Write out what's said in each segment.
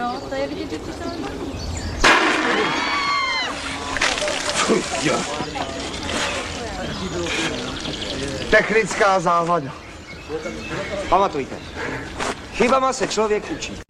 No, to je vidět, že Technická závada. Pamatujte, chybama se člověk učí.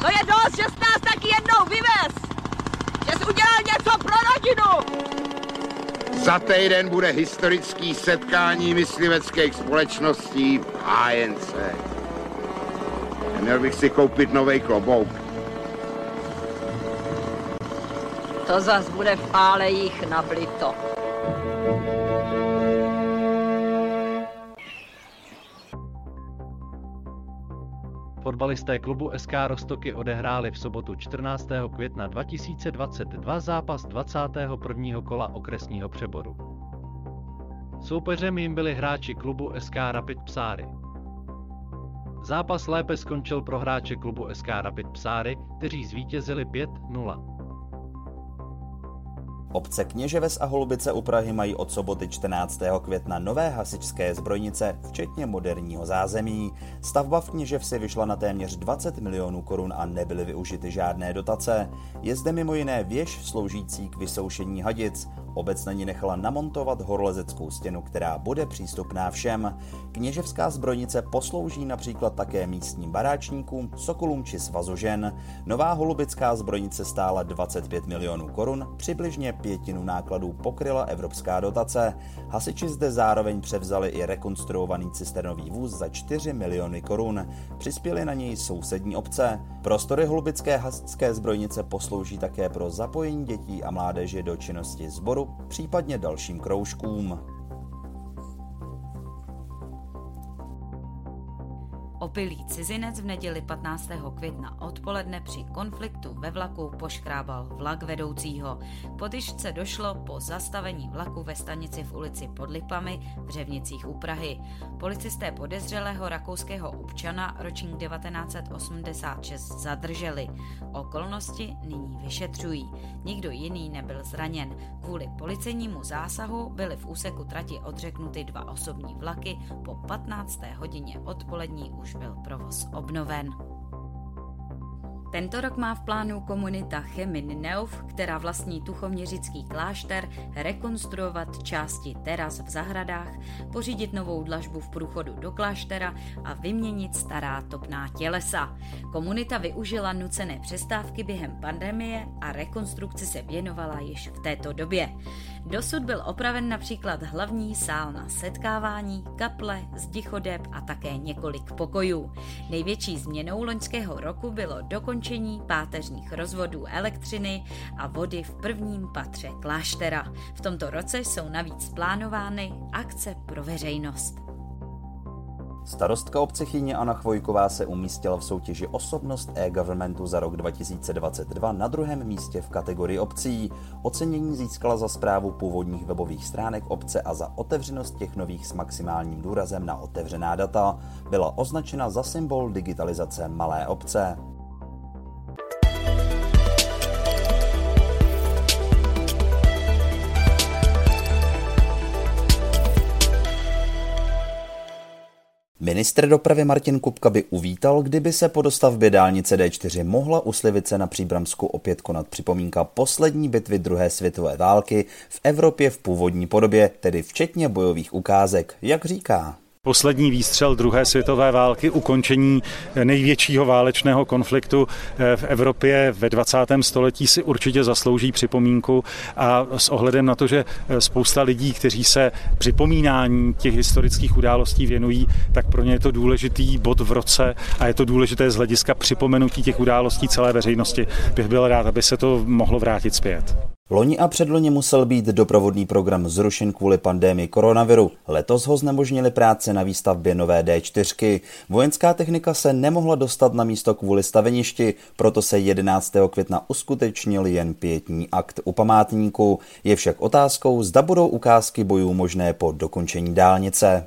To je dost, že jsi nás taky jednou vyvez! Že jsi udělal něco pro rodinu! Za týden bude historický setkání mysliveckých společností v HNC. Měl bych si koupit nový klobouk. To zas bude v pálejích nablito. Fotbalisté klubu SK Rostoky odehráli v sobotu 14. května 2022 zápas 21. kola okresního přeboru. Soupeřem jim byli hráči klubu SK Rapid Psáry. Zápas lépe skončil pro hráče klubu SK Rapid Psáry, kteří zvítězili 5-0. Obce Kněževes a Holubice u Prahy mají od soboty 14. května nové hasičské zbrojnice, včetně moderního zázemí. Stavba v Kněževsi vyšla na téměř 20 milionů korun a nebyly využity žádné dotace. Je zde mimo jiné věž sloužící k vysoušení hadic. Obec na ní nechala namontovat horolezeckou stěnu, která bude přístupná všem. Kněževská zbrojnice poslouží například také místním baráčníkům, sokolům či svazožen. Nová holubická zbrojnice stála 25 milionů korun, přibližně pětinu nákladů pokryla evropská dotace. Hasiči zde zároveň převzali i rekonstruovaný cisternový vůz za 4 miliony korun. Přispěli na něj sousední obce. Prostory holubické hasičské zbrojnice poslouží také pro zapojení dětí a mládeže do činnosti sboru, případně dalším kroužkům. Opilý cizinec v neděli 15. května odpoledne při konfliktu ve vlaku poškrábal vlak vedoucího. Po tyžce došlo po zastavení vlaku ve stanici v ulici pod Lipami v Řevnicích u Prahy. Policisté podezřelého rakouského občana ročník 1986 zadrželi. Okolnosti nyní vyšetřují. Nikdo jiný nebyl zraněn. Kvůli policejnímu zásahu byly v úseku trati odřeknuty dva osobní vlaky. Po 15. hodině odpolední už byl provoz obnoven. Tento rok má v plánu komunita Chemin Neuf, která vlastní tuchoměřický klášter, rekonstruovat části teras v zahradách, pořídit novou dlažbu v průchodu do kláštera a vyměnit stará topná tělesa. Komunita využila nucené přestávky během pandemie a rekonstrukci se věnovala již v této době. Dosud byl opraven například hlavní sál na setkávání, kaple, zdichodeb a také několik pokojů. Největší změnou loňského roku bylo dokončení páteřních rozvodů elektřiny a vody v prvním patře kláštera. V tomto roce jsou navíc plánovány akce pro veřejnost. Starostka obce Chyně Anna Chvojková se umístila v soutěži Osobnost e-governmentu za rok 2022 na druhém místě v kategorii obcí. Ocenění získala za zprávu původních webových stránek obce a za otevřenost těch nových s maximálním důrazem na otevřená data. Byla označena za symbol digitalizace malé obce. Ministr dopravy Martin Kupka by uvítal, kdyby se po dostavbě dálnice D4 mohla u Slivice na Příbramsku opět konat připomínka poslední bitvy druhé světové války v Evropě v původní podobě, tedy včetně bojových ukázek, jak říká poslední výstřel druhé světové války, ukončení největšího válečného konfliktu eh, v Evropě ve 20. století si určitě zaslouží připomínku a s ohledem na to, že eh, spousta lidí, kteří se připomínání těch historických událostí věnují, tak pro ně je to důležitý bod v roce a je to důležité z hlediska připomenutí těch událostí celé veřejnosti. Bych byl rád, aby se to mohlo vrátit zpět. Loni a předloni musel být doprovodný program zrušen kvůli pandémii koronaviru. Letos ho znemožnili práce na výstavbě nové D4. Vojenská technika se nemohla dostat na místo kvůli staveništi, proto se 11. května uskutečnil jen pětní akt u památníku. Je však otázkou, zda budou ukázky bojů možné po dokončení dálnice.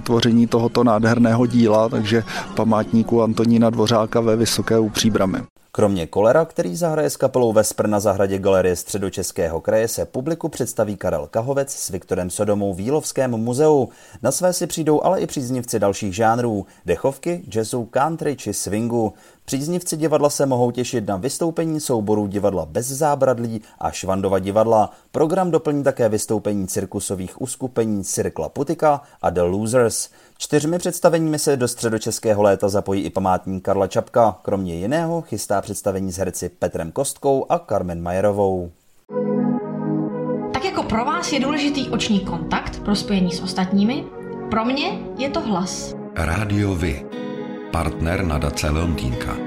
vytvoření tohoto nádherného díla, takže památníku Antonína Dvořáka ve Vysoké u Příbramy. Kromě Kolera, který zahraje s kapelou Vesper na zahradě Galerie středočeského kraje, se publiku představí Karel Kahovec s Viktorem Sodomou v Jílovském muzeu. Na své si přijdou ale i příznivci dalších žánrů, dechovky, jazzu, country či swingu. Příznivci divadla se mohou těšit na vystoupení souborů divadla bez zábradlí a Švandova divadla. Program doplní také vystoupení cirkusových uskupení Cirkla Putika a The Losers. Čtyřmi představeními se do středočeského léta zapojí i památník Karla Čapka. Kromě jiného chystá představení s herci Petrem Kostkou a Carmen Majerovou. Tak jako pro vás je důležitý oční kontakt pro spojení s ostatními, pro mě je to hlas. Rádio Vy, partner nadace Leontýnka.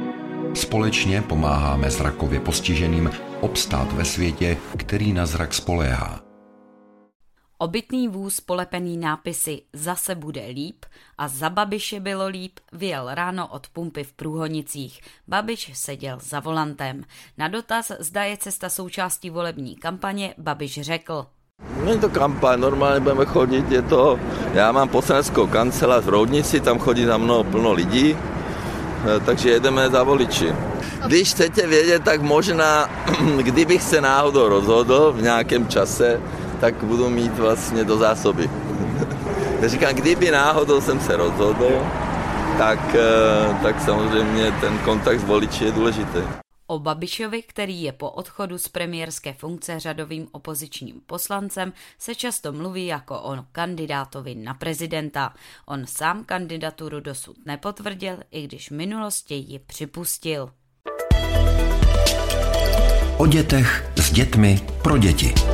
Společně pomáháme zrakově postiženým obstát ve světě, který na zrak spoléhá. Obytný vůz polepený nápisy Zase bude líp a za Babiše bylo líp vyjel ráno od pumpy v Průhonicích. Babiš seděl za volantem. Na dotaz, zda je cesta součástí volební kampaně, Babiš řekl. Není to kampaň, normálně budeme chodit, je to, já mám poslaneckou kancelář v Roudnici, tam chodí za mnou plno lidí, eh, takže jedeme za voliči. Když chcete vědět, tak možná, kdybych se náhodou rozhodl v nějakém čase, tak budu mít vlastně do zásoby. Říkám, kdyby náhodou jsem se rozhodl, tak, eh, tak samozřejmě ten kontakt s voliči je důležitý. O Babišovi, který je po odchodu z premiérské funkce řadovým opozičním poslancem, se často mluví jako o kandidátovi na prezidenta. On sám kandidaturu dosud nepotvrdil, i když v minulosti ji připustil. O dětech s dětmi pro děti.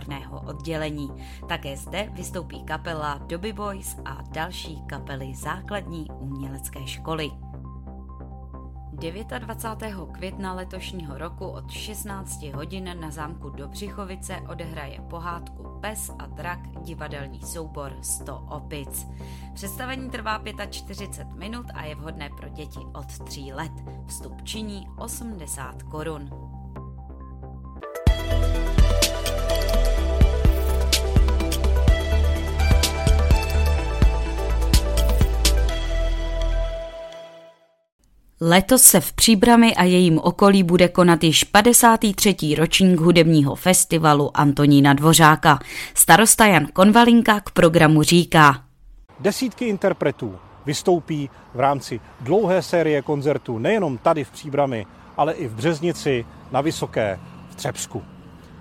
výtvarného oddělení. Také zde vystoupí kapela Dobby Boys a další kapely základní umělecké školy. 29. května letošního roku od 16 hodin na zámku Dobřichovice odehraje pohádku Pes a drak divadelní soubor 100 opic. Představení trvá 45 minut a je vhodné pro děti od 3 let. Vstup činí 80 korun. Letos se v Příbrami a jejím okolí bude konat již 53. ročník hudebního festivalu Antonína Dvořáka. Starosta Jan Konvalinka k programu říká. Desítky interpretů vystoupí v rámci dlouhé série koncertů nejenom tady v Příbrami, ale i v Březnici, na Vysoké, v Třebsku.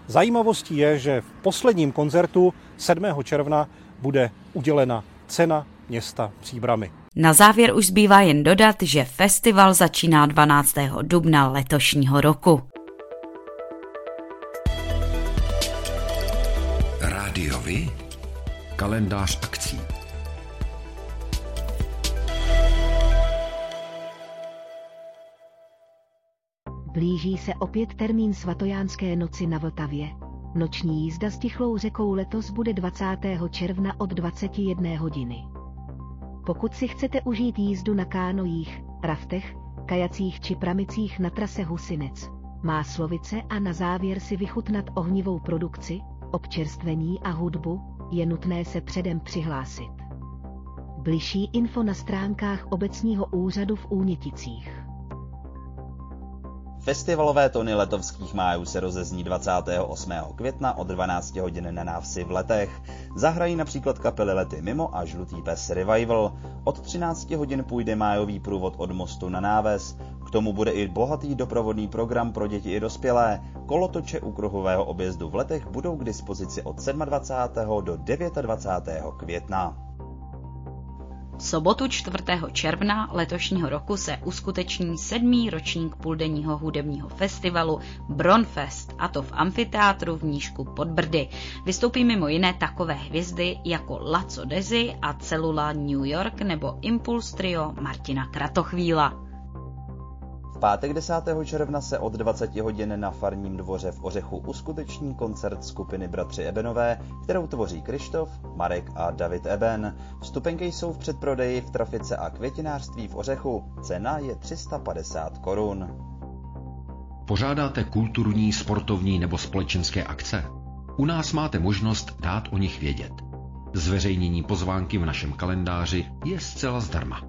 Zajímavostí je, že v posledním koncertu 7. června bude udělena cena města Příbramy. Na závěr už zbývá jen dodat, že festival začíná 12. dubna letošního roku. Rádiovi kalendář akcí. Blíží se opět termín svatojánské noci na Vltavě. Noční jízda s Tichlou řekou letos bude 20. června od 21 hodiny. Pokud si chcete užít jízdu na kánojích, raftech, kajacích či pramicích na trase Husinec, má slovice a na závěr si vychutnat ohnivou produkci, občerstvení a hudbu, je nutné se předem přihlásit. Bližší info na stránkách obecního úřadu v Úněticích. Festivalové tony letovských májů se rozezní 28. května od 12 hodin na návsi v letech. Zahrají například kapely Lety mimo a Žlutý pes Revival. Od 13 hodin půjde májový průvod od mostu na náves. K tomu bude i bohatý doprovodný program pro děti i dospělé. Kolotoče u kruhového objezdu v letech budou k dispozici od 27. do 29. května. V sobotu 4. června letošního roku se uskuteční sedmý ročník půldenního hudebního festivalu Bronfest, a to v amfiteátru v Nížku pod Brdy. Vystoupí mimo jiné takové hvězdy jako Laco Dezi a Celula New York nebo Impulse Trio Martina Kratochvíla pátek 10. června se od 20 hodin na farním dvoře v Ořechu uskuteční koncert skupiny Bratři Ebenové, kterou tvoří Krištof, Marek a David Eben. Vstupenky jsou v předprodeji v trafice a květinářství v Ořechu. Cena je 350 korun. Pořádáte kulturní, sportovní nebo společenské akce? U nás máte možnost dát o nich vědět. Zveřejnění pozvánky v našem kalendáři je zcela zdarma.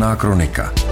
Černá kronika.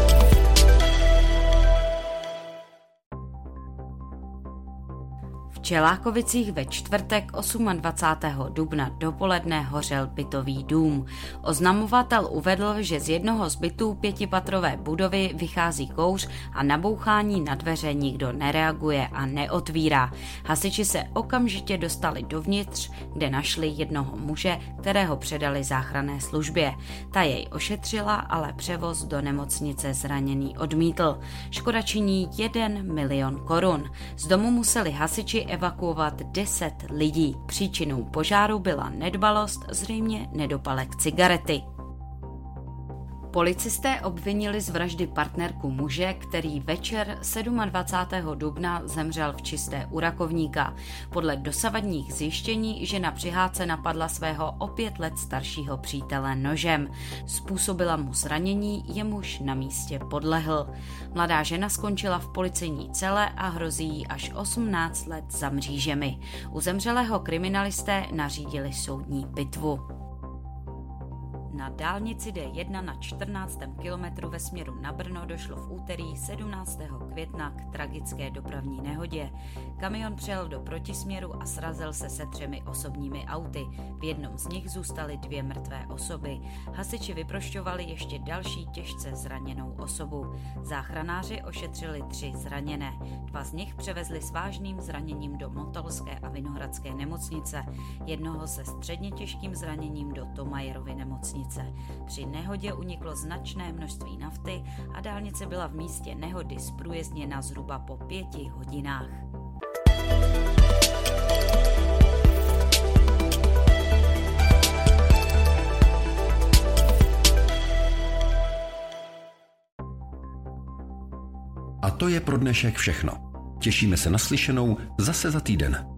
Čelákovicích ve čtvrtek 28. dubna dopoledne hořel bytový dům. Oznamovatel uvedl, že z jednoho z bytů pětipatrové budovy vychází kouř a na bouchání na dveře nikdo nereaguje a neotvírá. Hasiči se okamžitě dostali dovnitř, kde našli jednoho muže, kterého předali záchranné službě. Ta jej ošetřila, ale převoz do nemocnice zraněný odmítl. Škoda činí 1 milion korun. Z domu museli hasiči evakuovat 10 lidí. Příčinou požáru byla nedbalost, zřejmě nedopalek cigarety. Policisté obvinili z vraždy partnerku muže, který večer 27. dubna zemřel v čisté u rakovníka. Podle dosavadních zjištění žena při hádce napadla svého o pět let staršího přítele nožem. Způsobila mu zranění, jemuž na místě podlehl. Mladá žena skončila v policejní cele a hrozí jí až 18 let za mřížemi. U zemřelého kriminalisté nařídili soudní pitvu. Na dálnici D1 na 14. kilometru ve směru na Brno došlo v úterý 17. května k tragické dopravní nehodě. Kamion přel do protisměru a srazil se se třemi osobními auty. V jednom z nich zůstaly dvě mrtvé osoby. Hasiči vyprošťovali ještě další těžce zraněnou osobu. Záchranáři ošetřili tři zraněné. Dva z nich převezli s vážným zraněním do Motolské a Vinohradské nemocnice, jednoho se středně těžkým zraněním do Tomajerovy nemocnice dálnice. Při nehodě uniklo značné množství nafty a dálnice byla v místě nehody zprůjezdněna zhruba po pěti hodinách. A to je pro dnešek všechno. Těšíme se na slyšenou zase za týden.